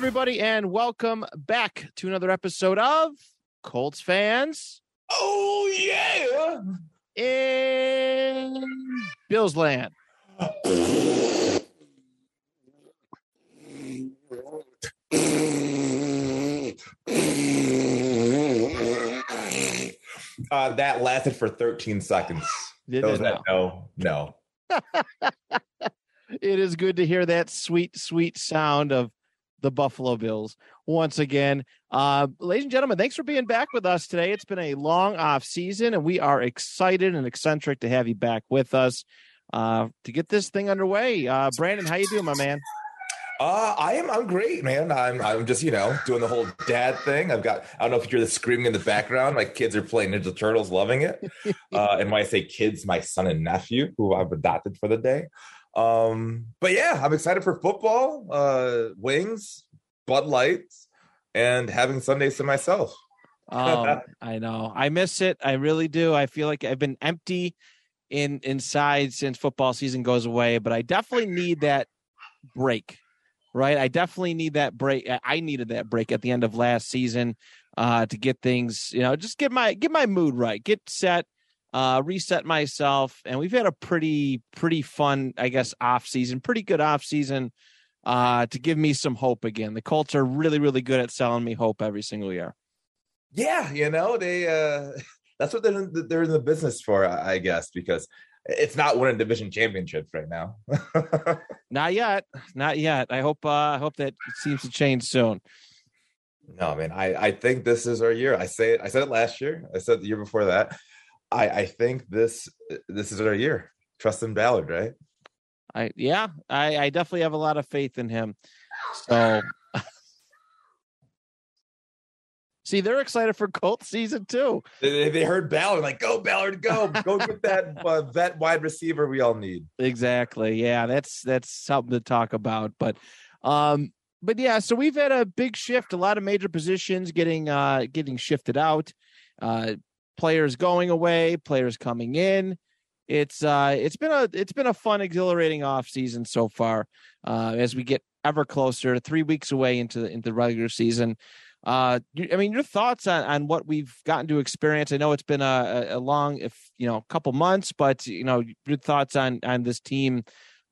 Everybody, and welcome back to another episode of Colts Fans Oh yeah. in Bills Land. Uh, that lasted for 13 seconds. Did Those that know, no. it is good to hear that sweet, sweet sound of the Buffalo Bills once again. Uh, ladies and gentlemen, thanks for being back with us today. It's been a long off season, and we are excited and eccentric to have you back with us uh, to get this thing underway. Uh, Brandon, how you doing, my man? Uh, I am. I'm great, man. I'm. I'm just you know doing the whole dad thing. I've got. I don't know if you hear the screaming in the background. My kids are playing Ninja Turtles, loving it. Uh, and when I say kids, my son and nephew, who I've adopted for the day. Um, but yeah, I'm excited for football, uh, wings, Bud Lights, and having Sundays to myself. Oh, I know. I miss it. I really do. I feel like I've been empty in inside since football season goes away, but I definitely need that break. Right? I definitely need that break. I needed that break at the end of last season uh to get things, you know, just get my get my mood right, get set, uh reset myself. And we've had a pretty pretty fun, I guess, off season, pretty good off season uh to give me some hope again. The Colts are really, really good at selling me hope every single year. yeah you know they uh that's what they're in the, they're in the business for i I guess because it's not winning division championships right now Not yet. Not yet. I hope uh I hope that seems to change soon. no man i i think this is our year i say it i said it last year i said the year before that i i think this this is our year trust in ballard right I yeah, I, I definitely have a lot of faith in him. So see, they're excited for Colt season two. they, they heard ballard like go ballard go go get that uh, vet wide receiver we all need Exactly. Yeah, that's that's something to talk about. But um, but yeah, so we've had a big shift, a lot of major positions getting uh getting shifted out, uh players going away, players coming in. It's uh it's been a it's been a fun, exhilarating off season so far. Uh as we get ever closer, three weeks away into the into the regular season. Uh, I mean, your thoughts on, on what we've gotten to experience. I know it's been a, a- a long, if you know, couple months, but you know, your thoughts on on this team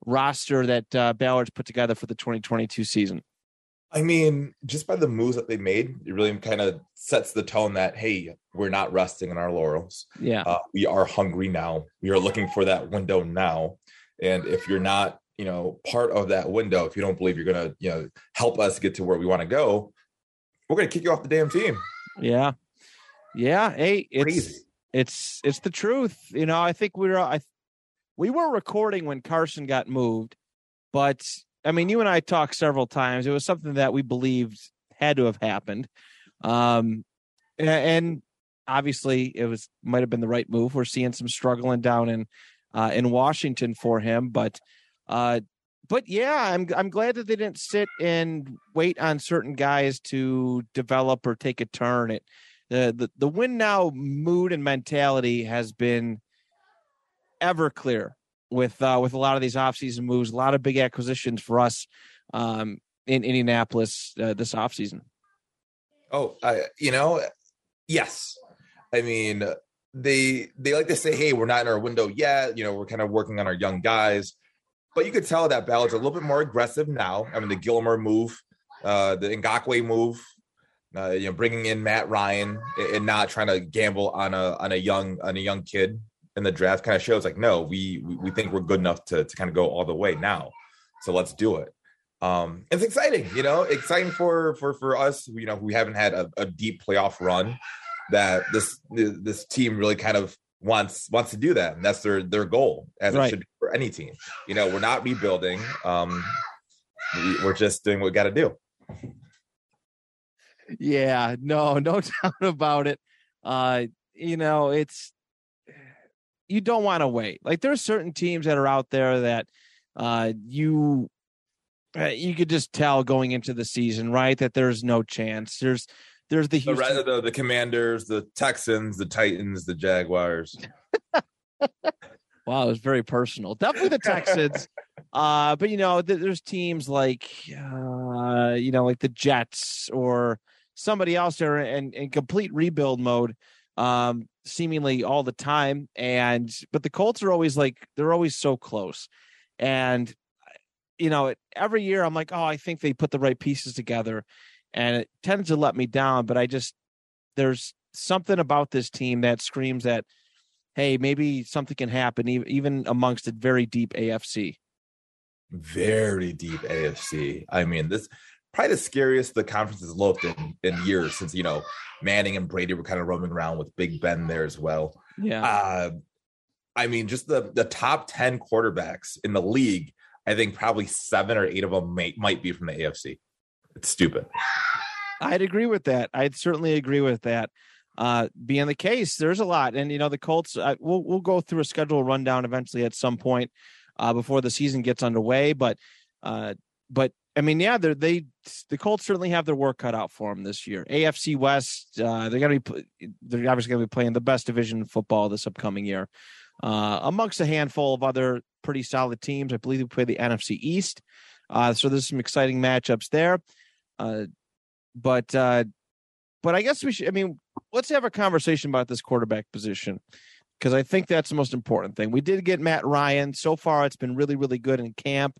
roster that uh, Ballard's put together for the 2022 season. I mean, just by the moves that they made, it really kind of sets the tone that hey, we're not resting on our laurels. Yeah, Uh, we are hungry now. We are looking for that window now. And if you're not, you know, part of that window, if you don't believe you're gonna, you know, help us get to where we want to go, we're gonna kick you off the damn team. yeah, yeah. Hey, it's Crazy. it's it's the truth. You know, I think we were I we were recording when Carson got moved, but I mean, you and I talked several times. It was something that we believed had to have happened, um, and obviously it was might have been the right move. We're seeing some struggling down in uh, in Washington for him, but uh, but yeah, I'm I'm glad that they didn't sit and wait on certain guys to develop or take a turn. It the the, the win now mood and mentality has been ever clear with uh, with a lot of these offseason moves, a lot of big acquisitions for us um, in Indianapolis uh, this offseason. Oh, I, you know, yes. I mean, they they like to say, "Hey, we're not in our window yet." You know, we're kind of working on our young guys. but you could tell that Ballard's a little bit more aggressive now. I mean, the Gilmore move, uh, the Ngakoue move, uh, you know, bringing in Matt Ryan and not trying to gamble on a on a young on a young kid in the draft kind of shows like, no, we we think we're good enough to to kind of go all the way now, so let's do it. Um, it's exciting, you know, exciting for for for us. You know, we haven't had a, a deep playoff run that this this team really kind of wants wants to do that and that's their their goal as right. it should be for any team you know we're not rebuilding um we, we're just doing what we got to do yeah no no doubt about it uh you know it's you don't want to wait like there's certain teams that are out there that uh you uh, you could just tell going into the season right that there's no chance there's there's the Houston- the, the, the Commanders, the Texans, the Titans, the Jaguars. wow, it was very personal. Definitely the Texans. uh, but you know, th- there's teams like uh, you know, like the Jets or somebody else there in, in complete rebuild mode um seemingly all the time and but the colts are always like they're always so close and you know every year i'm like oh i think they put the right pieces together and it tends to let me down. But I just there's something about this team that screams that hey, maybe something can happen even amongst a very deep AFC. Very deep AFC. I mean, this probably the scariest the conference has looked in, in years since you know Manning and Brady were kind of roaming around with Big Ben there as well. Yeah. Uh, I mean, just the the top ten quarterbacks in the league. I think probably seven or eight of them may, might be from the AFC. It's stupid. I'd agree with that. I'd certainly agree with that. Uh, being the case, there's a lot, and you know the Colts. Uh, we'll we'll go through a schedule rundown eventually at some point uh, before the season gets underway. But uh, but I mean, yeah, they they the Colts certainly have their work cut out for them this year. AFC West, uh, they're gonna be they're obviously gonna be playing the best division in football this upcoming year, uh, amongst a handful of other pretty solid teams. I believe they play the NFC East, uh, so there's some exciting matchups there. Uh, but uh, but I guess we should. I mean, let's have a conversation about this quarterback position because I think that's the most important thing. We did get Matt Ryan. So far, it's been really, really good in camp.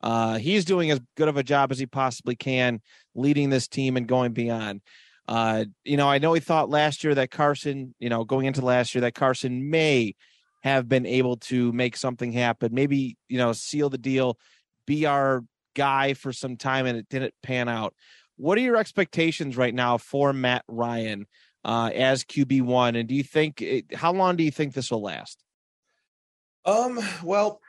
Uh, he's doing as good of a job as he possibly can, leading this team and going beyond. Uh, you know, I know he thought last year that Carson, you know, going into last year that Carson may have been able to make something happen, maybe you know, seal the deal, be our guy for some time, and it didn't pan out. What are your expectations right now for Matt Ryan uh, as QB one? And do you think it, how long do you think this will last? Um. Well,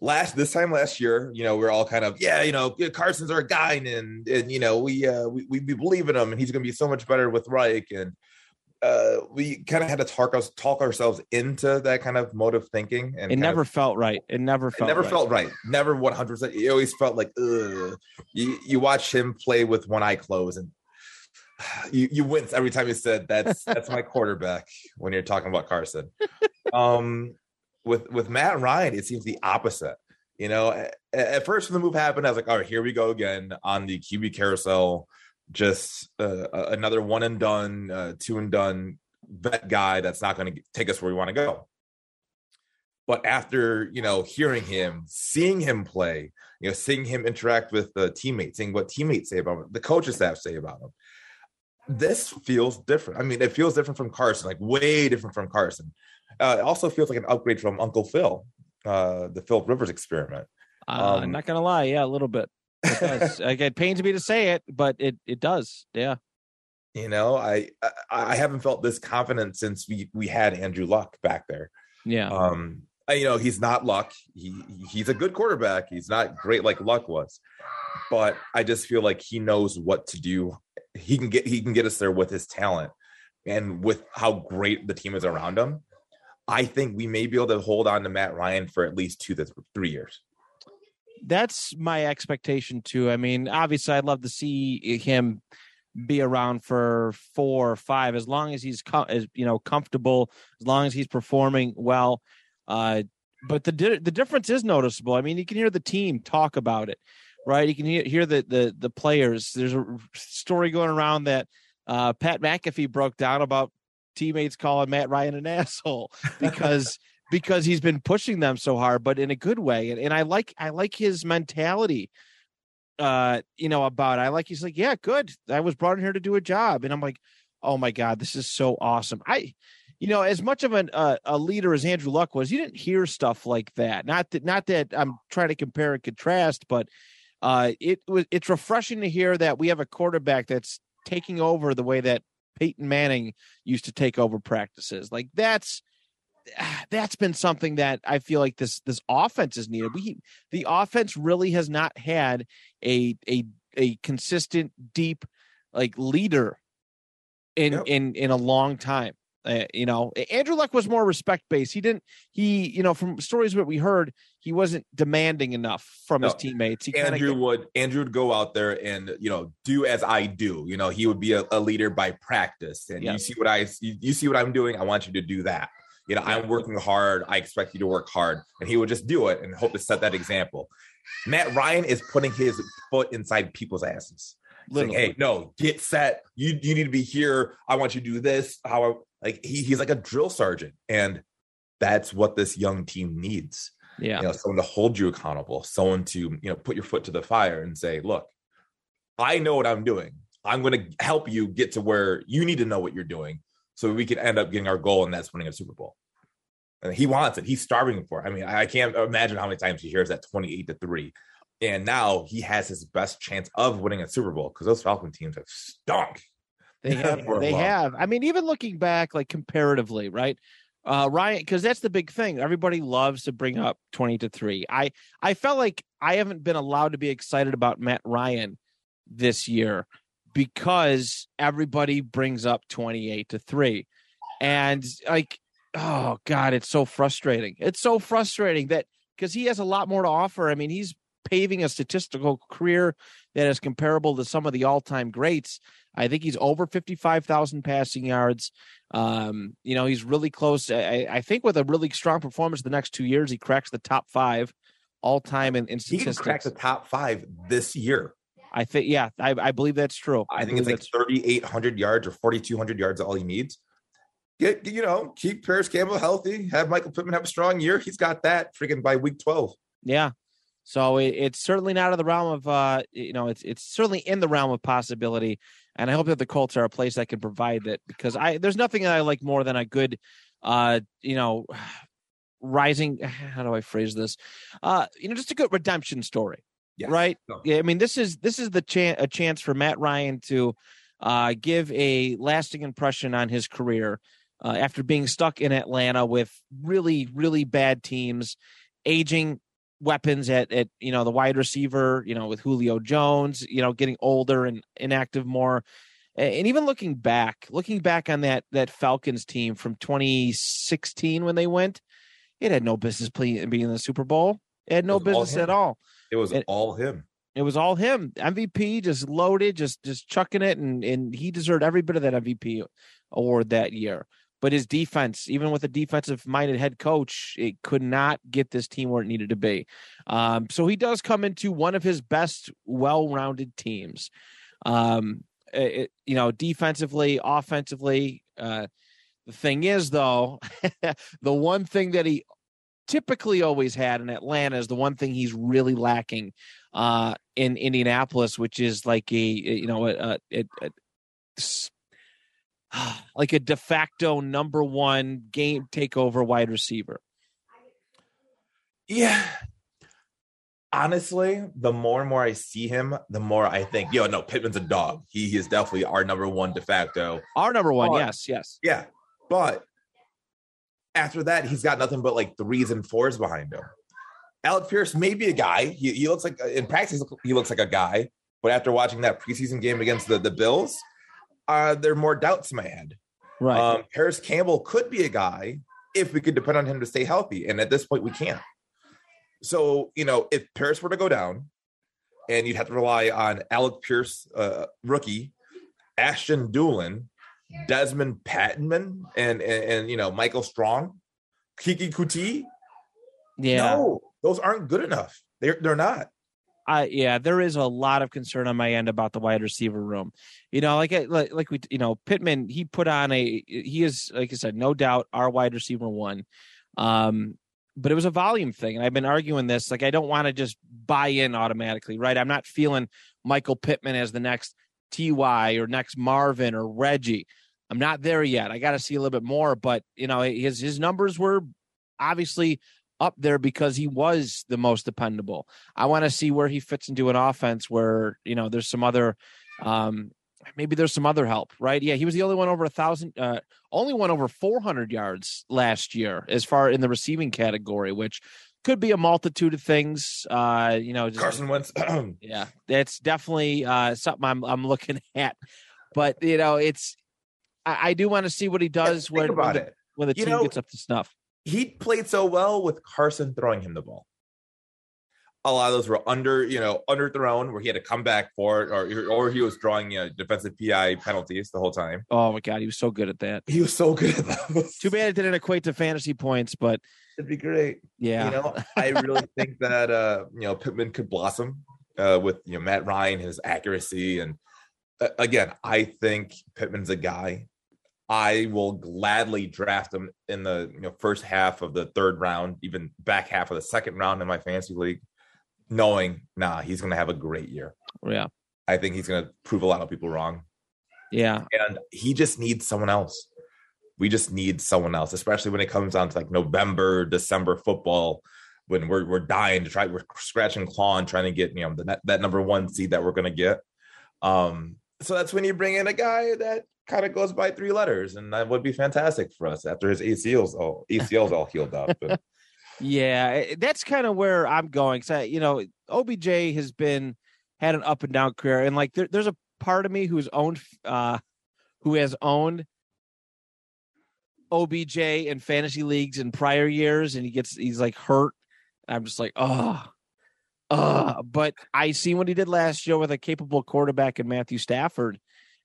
last this time last year, you know, we are all kind of yeah, you know, Carson's our guy, and and you know, we uh we we believe in him, and he's going to be so much better with Reich, and uh, we kind of had to talk us talk ourselves into that kind of mode of thinking, and it never of, felt right. It never felt. It never right. felt right. Never one hundred percent. It always felt like ugh. You you watch him play with one eye closed, and you you wince every time you said that's that's my quarterback when you're talking about Carson. Um, with with Matt Ryan, it seems the opposite. You know, at, at first when the move happened, I was like, all right, here we go again on the QB carousel just uh, another one and done, uh, two and done vet guy that's not going to take us where we want to go. But after you know hearing him, seeing him play, you know, seeing him interact with the teammates, seeing what teammates say about him, the coaching staff say about him, this feels different. I mean, it feels different from Carson, like way different from Carson. Uh, it also feels like an upgrade from Uncle Phil, uh, the Phil Rivers experiment. Uh, um, I'm not gonna lie, yeah, a little bit. It does. like, it pains me to say it, but it it does. Yeah. You know, I, I I haven't felt this confident since we we had Andrew Luck back there. Yeah. Um. You know, he's not Luck. He he's a good quarterback. He's not great like Luck was, but I just feel like he knows what to do. He can get he can get us there with his talent and with how great the team is around him. I think we may be able to hold on to Matt Ryan for at least two to three years that's my expectation too. I mean, obviously, I'd love to see him be around for four or five, as long as he's com- as you know comfortable, as long as he's performing well. Uh, but the di- the difference is noticeable. I mean, you can hear the team talk about it, right? You can hear, hear the the the players. There's a story going around that uh, Pat McAfee broke down about teammates calling Matt Ryan an asshole because because he's been pushing them so hard, but in a good way. And, and I like I like his mentality. Uh, you know about it. I like he's like, yeah, good. I was brought in here to do a job, and I'm like, oh my god, this is so awesome. I, you know, as much of an, uh, a leader as Andrew Luck was, you didn't hear stuff like that. Not that not that I'm trying to compare and contrast, but uh, it was it's refreshing to hear that we have a quarterback that's taking over the way that Peyton Manning used to take over practices. Like that's that's been something that I feel like this this offense is needed. We the offense really has not had a a a consistent deep like leader in yep. in in a long time. Uh, you know, Andrew Luck was more respect based. He didn't. He, you know, from stories what we heard, he wasn't demanding enough from no. his teammates. He Andrew would Andrew would go out there and you know do as I do. You know, he would be a, a leader by practice. And you see what I you, you see what I'm doing. I want you to do that. You know, I'm working hard. I expect you to work hard. And he would just do it and hope to set that example. Matt Ryan is putting his foot inside people's asses. Saying, hey, no, get set. You you need to be here. I want you to do this. How like he, he's like a drill sergeant, and that's what this young team needs. Yeah, you know, someone to hold you accountable, someone to you know put your foot to the fire and say, look, I know what I'm doing. I'm going to help you get to where you need to know what you're doing, so we can end up getting our goal, and that's winning a Super Bowl. And he wants it. He's starving for it. I mean, I can't imagine how many times he hears that 28 to 3 and now he has his best chance of winning a Super Bowl because those Falcon teams have stunk. They have. they have. I mean, even looking back, like comparatively, right? Uh, Ryan, because that's the big thing. Everybody loves to bring up twenty to three. I I felt like I haven't been allowed to be excited about Matt Ryan this year because everybody brings up twenty eight to three, and like, oh god, it's so frustrating. It's so frustrating that because he has a lot more to offer. I mean, he's paving a statistical career that is comparable to some of the all-time greats. I think he's over 55,000 passing yards. Um, you know, he's really close. I, I, think with a really strong performance the next two years, he cracks the top five all time in, in statistics. He can crack the top five this year. I think, yeah, I, I believe that's true. I, I think it's like 3,800 yards or 4,200 yards. All he needs. Get you know, keep Parris Campbell healthy. Have Michael Pittman have a strong year. He's got that freaking by week 12. Yeah, so it, it's certainly not out of the realm of uh, you know, it's it's certainly in the realm of possibility. And I hope that the Colts are a place that can provide that because I there's nothing that I like more than a good uh, you know, rising how do I phrase this? Uh, you know, just a good redemption story. Yes. Right? No. Yeah, I mean, this is this is the chance a chance for Matt Ryan to uh give a lasting impression on his career. Uh, after being stuck in Atlanta with really, really bad teams, aging weapons at at you know the wide receiver, you know with Julio Jones, you know getting older and inactive more, and even looking back, looking back on that that Falcons team from 2016 when they went, it had no business playing being in the Super Bowl. It had no it business all at all. It was it, all him. It was all him. MVP just loaded, just just chucking it, and and he deserved every bit of that MVP award that year but his defense, even with a defensive minded head coach, it could not get this team where it needed to be. Um, so he does come into one of his best, well rounded teams. Um, it, you know, defensively, offensively. Uh, the thing is, though, the one thing that he typically always had in Atlanta is the one thing he's really lacking uh, in Indianapolis, which is like a you know a, a, a like a de facto number one game takeover wide receiver. Yeah. Honestly, the more and more I see him, the more I think, yo, no, Pittman's a dog. He, he is definitely our number one de facto. Our number one, but, yes, yes. Yeah. But after that, he's got nothing but like threes and fours behind him. Alec Pierce may be a guy. He, he looks like in practice, he looks like a guy. But after watching that preseason game against the, the Bills, uh, there are more doubts in my head. Right. Um, Parris Campbell could be a guy if we could depend on him to stay healthy. And at this point, we can't. So, you know, if Parris were to go down and you'd have to rely on Alec Pierce, uh, rookie, Ashton Dulin, Dezmon Patmon, and, and, and, you know, Michael Strachan, Keke Coutee. Yeah. No, those aren't good enough. They're, they're not. I yeah, there is a lot of concern on my end about the wide receiver room. You know, like like like we you know Pittman he put on a he is like I said no doubt our wide receiver one. Um, but it was a volume thing. And I've been arguing this. Like, I don't want to just buy in automatically, right? I'm not feeling Michael Pittman as the next TY or next Marvin or Reggie. I'm not there yet. I got to see a little bit more, but you know, his his numbers were obviously up there because he was the most dependable. I want to see where he fits into an offense where, you know, there's some other um maybe there's some other help, right? Yeah, he was the only one over a thousand, uh, only one over 400 yards last year, as far in the receiving category, which could be a multitude of things. Uh, you know, just, Carson Wentz. yeah, that's definitely uh, something I'm I'm looking at. But you know, it's I, I do want to see what he does yeah, when, about when the, it. when the You team know, gets up to snuff. He played so well with Carson throwing him the ball. A lot of those were under, you know, underthrown where he had to come back for it, or or he was drawing you know, defensive PI penalties the whole time. Oh my god, he was so good at that. He was so good at those. Too bad it didn't equate to fantasy points, but It'd be great. yeah, You know, I really think that uh, you know, Pittman could blossom uh with you know Matt Ryan, his accuracy, and uh, again, I think Pittman's a guy. I will gladly draft him in the you know first half of the third round, even back half of the second round in my fantasy league, knowing nah, he's gonna have a great year. yeah, I think he's gonna prove a lot of people wrong. yeah. And he just needs someone else. We just need someone else, especially when it comes down to like November, December football, when we're we're dying to try, we're scratching claw and trying to get you know the, that, that number one seed that we're gonna get. Um, so that's when you bring in a guy that kind of goes by three letters, and that would be fantastic for us after his ACLs all ACLs all healed up. And Yeah, eh, that's kind of where I'm going. So you know, OBJ has been had an up and down career, and like there, there's a part of me who's owned, uh, who has owned OBJ in fantasy leagues in prior years, and he gets he's like hurt. I'm just like, oh, uh, but I seen what he did last year with a capable quarterback in Matthew Stafford,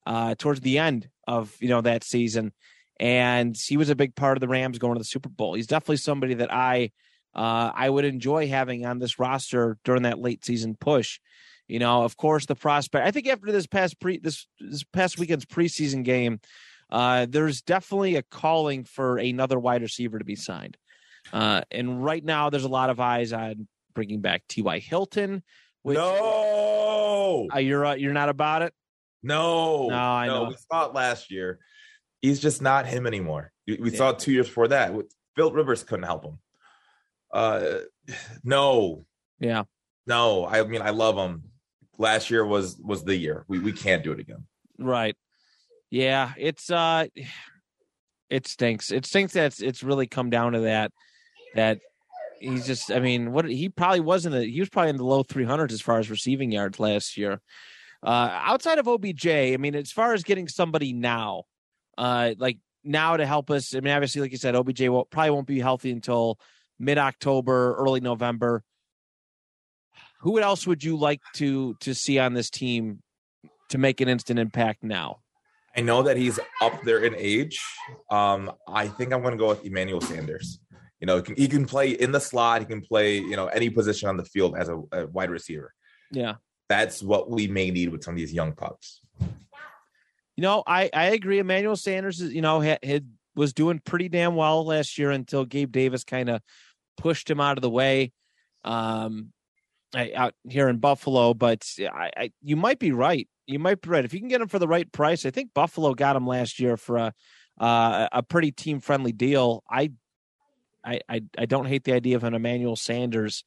uh, towards the end of you know that season, and he was a big part of the Rams going to the Super Bowl. He's definitely somebody that I, uh, I would enjoy having on this roster during that late season push. You know, of course, the prospect. I think after this past pre this this past weekend's preseason game, uh, there's definitely a calling for another wide receiver to be signed. Uh, and right now, there's a lot of eyes on bringing back T.Y. Hilton. Which, no, uh, you're uh, you're not about it. No, No, I know. We saw it last year. He's just not him anymore. We, we Yeah. saw it two years before that. Phil Rivers couldn't help him. Uh, no, Yeah, no. I mean, I love him. Last year was was the year. We we can't do it again. right. Yeah, it's uh, it stinks. It stinks that it's, it's really come down to that. That he's just. I mean, what he probably wasn't. He was probably in the low 300s as far as receiving yards last year. Uh, outside of OBJ, I mean, as far as getting somebody now, uh, like now to help us. I mean, obviously, like you said, OBJ will, probably won't be healthy until mid October, early November. Who else would you like to to see on this team to make an instant impact now? I know that he's up there in age. Um, I think I'm going to go with Emmanuel Sanders. You know, he can, he can play in the slot. He can play, you know, any position on the field as a, a wide receiver. Yeah. That's what we may need with some of these young pups. You know, I I agree. Emmanuel Sanders, is you know, had, had was doing pretty damn well last year until Gabe Davis kind of pushed him out of the way. Um, out here in Buffalo, but I, I you might be right. You might be right if you can get him for the right price. I think Buffalo got him last year for a uh, a pretty team friendly deal. I, I I I don't hate the idea of an Emmanuel Sanders,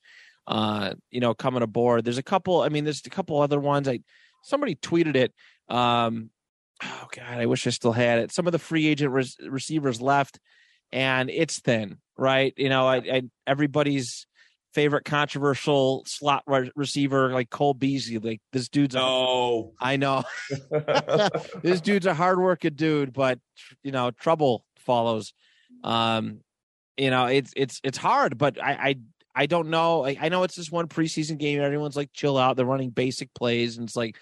uh, you know, coming aboard. There's a couple. I mean, there's a couple other ones. I somebody tweeted it. Um, oh god, I wish I still had it. Some of the free agent res- receivers left, and it's thin, right? You know, I, I everybody's favorite controversial slot re- receiver like Cole Beasley. Like this dude's, a, No. I know this dude's a hardworking dude, but you know, trouble follows. Um, you know, it's it's it's hard, but I I I don't know. I, I know it's just one preseason game. and Everyone's like chill out. They're running basic plays, and it's like,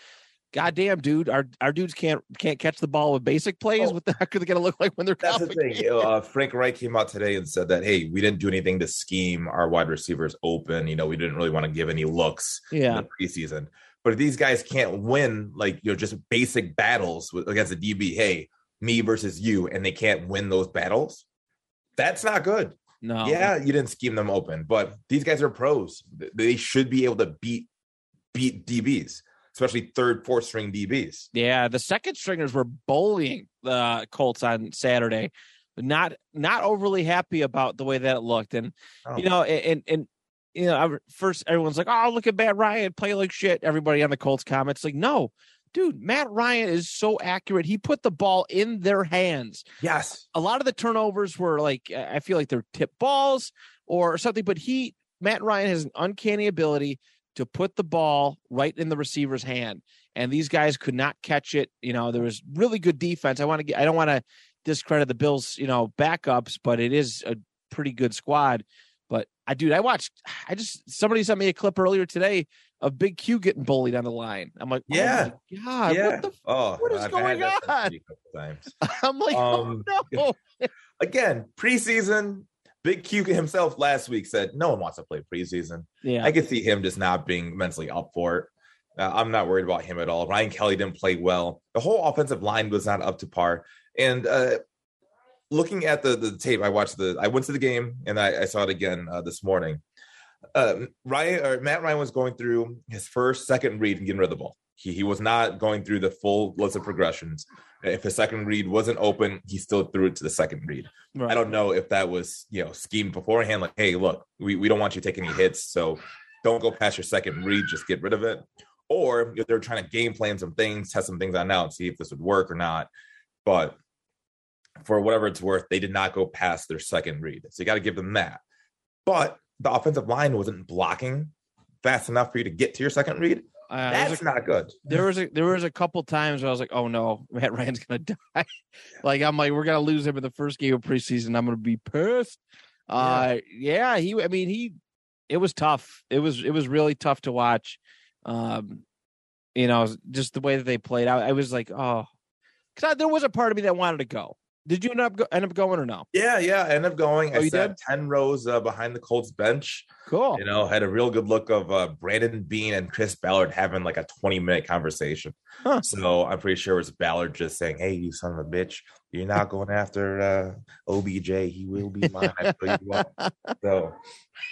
goddamn, dude, our our dudes can't can't catch the ball with basic plays. Oh. What the heck are they gonna look like when they're That's the thing. Uh, Frank Reich came out today and said that, hey, we didn't do anything to scheme our wide receivers open. You know, we didn't really want to give any looks Yeah, in the preseason. But if these guys can't win, like, you know, just basic battles with, against a DB, hey, me versus you, and they can't win those battles, that's not good. No. Yeah, you didn't scheme them open, but these guys are pros. They should be able to beat beat DBs, especially third, fourth string DBs. Yeah, the second stringers were bullying the Colts on Saturday. Not not overly happy about the way that it looked, and Oh. you know, and and you know, first everyone's like, "Oh, look at Matt Ryan play like shit." Everybody on the Colts comments like, "No, dude, Matt Ryan is so accurate. He put the ball in their hands. Yes. A lot of the turnovers were like, I feel like they're tip balls or something, but he, Matt Ryan, has an uncanny ability to put the ball right in the receiver's hand, and these guys could not catch it. You know, there was really good defense. I want to get, I don't want to discredit the Bills, you know, backups, but it is a pretty good squad. But I, dude, I watched. I just somebody sent me a clip earlier today of Big Q getting bullied on the line. I'm like, Yeah. oh my god, yeah. what the? oh, what is I've going on? I'm like, Um, oh no. Again, preseason. Big Q himself last week said no one wants to play preseason. Yeah, I could see him just not being mentally up for it. Uh, I'm not worried about him at all. Ryan Kelly didn't play well. The whole offensive line was not up to par. And uh, looking at the the tape, I watched the. I went to the game and I, I saw it again uh, this morning. Uh, Ryan or Matt Ryan was going through his first, second read and getting rid of the ball. He he was not going through the full list of progressions. If his second read wasn't open, he still threw it to the second read. right. I don't know if that was, you know, schemed beforehand, like, hey, look, we, we don't want you to take any hits, so don't go past your second read, just get rid of it. Or they're trying to game plan some things, test some things out now and see if this would work or not. But for whatever it's worth, they did not go past their second read. So you got to give them that. But the offensive line wasn't blocking fast enough for you to get to your second read. Uh, That's a- not good. there was a there was a couple times where I was like, oh no, Matt Ryan's gonna die. like I'm like, we're gonna lose him in the first game of preseason. I'm gonna be pissed. Uh yeah, he I mean he it was tough. It was it was really tough to watch. Um you know, just the way that they played out. I was like, oh because there was a part of me that wanted to go. Did you end up go, end up going or no? Yeah, yeah. I ended up going. Oh, I sat did? 10 rows uh, behind the Colts bench. Cool. you know, had a real good look of uh, Brandon Beane and Chris Ballard having like a 20 minute conversation. Huh. So I'm pretty sure it was Ballard just saying, Hey, you son of a bitch, you're not going after uh, OBJ. He will be mine. So,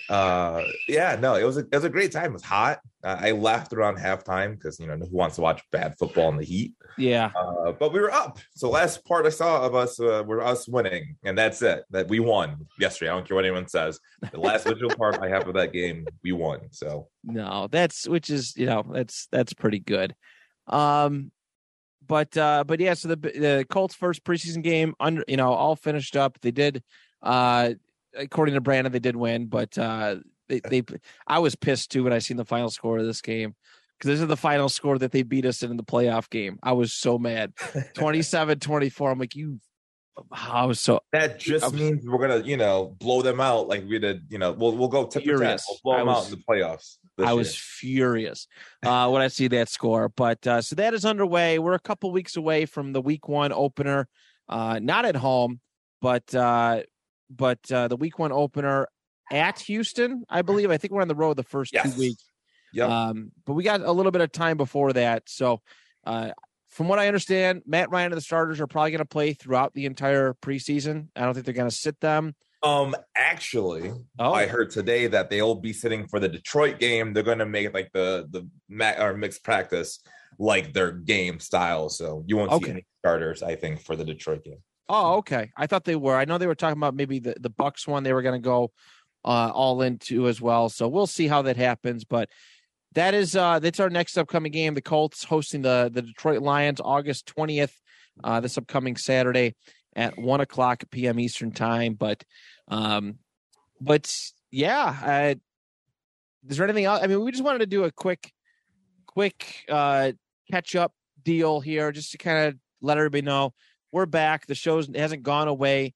uh, yeah, no, it was a, it was a great time. It was hot. Uh, I laughed around halftime because, you know, who wants to watch bad football in the heat? Yeah. Uh, but we were up. So last part I saw of us uh, were us winning, and that's it. That we won yesterday. I don't care what anyone says. The last visual part I have of that game, we won. So No, that's which is you know that's that's pretty good. Um, but uh, but yeah, so the the Colts first preseason game under you know all finished up. They did, uh, according to Brandon, they did win, but uh, they they I was pissed too when I seen the final score of this game because this is the final score that they beat us in the playoff game. I was so mad, 27-24. I'm like you. Was so that just I'm- means we're gonna, you know, blow them out like we did. You know, we'll we'll go tip for tat. We'll blow I them was- out in the playoffs. I was furious uh, when I see that score. But uh, so that is underway. We're a couple weeks away from the week one opener, uh, not at home, but uh, but uh, the week one opener at Houston, I believe. I think we're on the road the first Yes. two weeks. Yep. Um, but we got a little bit of time before that. So, uh, from what I understand, Matt Ryan and the starters are probably going to play throughout the entire preseason. I don't think they're going to sit them. um, actually, Oh, I heard today that they'll be sitting for the Detroit game. They're gonna make like the the ma- or mixed practice like their game style. So you won't Okay. see any starters, I think, for the Detroit game. Oh, okay. I thought they were. I know they were talking about maybe the the Bucs one. They were going to go uh, all into as well. So we'll see how that happens. But that is uh that's our next upcoming game. The Colts hosting the the Detroit Lions August twentieth, uh, this upcoming Saturday at one o'clock p.m. Eastern time. But um, but yeah, is there anything else? I mean, we just wanted to do a quick, quick uh catch up deal here, just to kind of let everybody know we're back. The show hasn't gone away.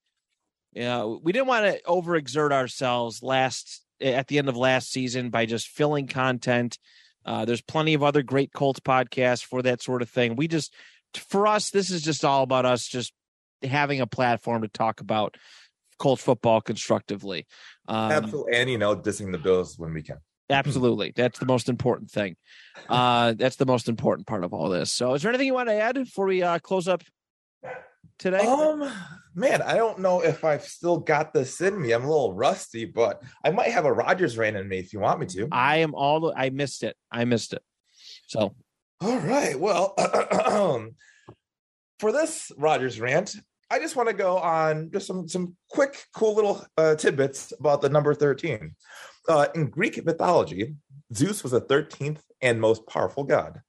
Know, we didn't want to overexert ourselves last at the end of last season by just filling content. Uh, there's plenty of other great Colts podcasts for that sort of thing. We just, for us, this is just all about us just having a platform to talk about Colts football constructively. Um, Absolutely, and you know, dissing the Bills when we can. Absolutely. That's the most important thing. Uh, that's the most important part of all this. So, is there anything you want to add before we uh, close up? Today? Um, man, I don't know if I've still got this in me. I'm a little rusty, but I might have a Rogers rant in me if you want me to. I am all. I missed it. I missed it. So All right. Well, for this Rogers rant, I just want to go on just some some quick, cool little uh, tidbits about the number thirteen. Uh, in Greek mythology, Zeus was the thirteenth and most powerful god.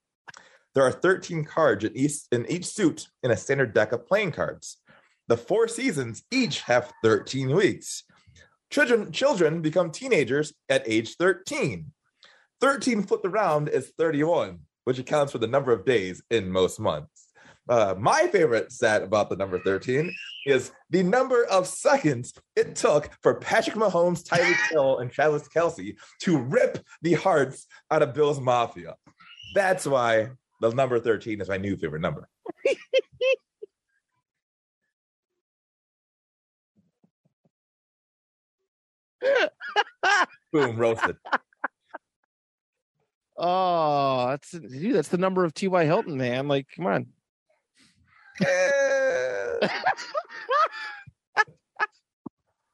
There are thirteen cards in each in each suit in a standard deck of playing cards. The four seasons each have thirteen weeks. Children children become teenagers at age thirteen. 13 flipped around is 31, which accounts for the number of days in most months. Uh, my favorite stat about the number 13 is the number of seconds it took for Patrick Mahomes, Tyreek Hill, and Travis Kelce to rip the hearts out of Bills Mafia. That's why the number 13 is my new favorite number. Boom, roasted. Oh, that's dude, that's the number of T.Y. Hilton, man. Like, come on.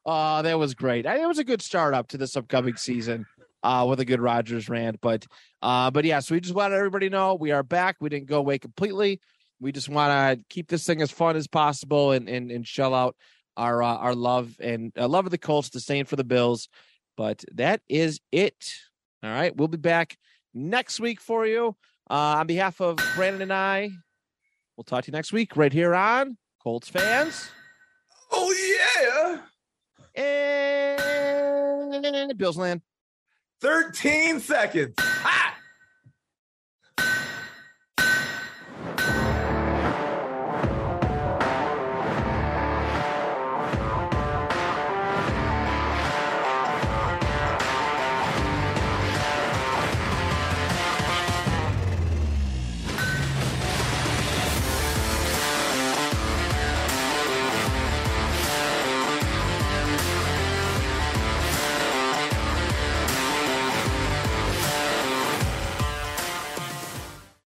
Oh, that was great. It was a good start up to this upcoming season uh, with a good Rogers rant. But uh, but yeah, so we just wanted everybody to know we are back. We didn't go away completely. We just want to keep this thing as fun as possible and and, and shell out our uh, our love and uh, love of the Colts, disdain for the Bills. But that is it. All right, we'll be back next week for you. Uh, on behalf of Brandon and I, we'll talk to you next week right here on Colts fans oh, yeah. and Bills land. 13 seconds. Ha!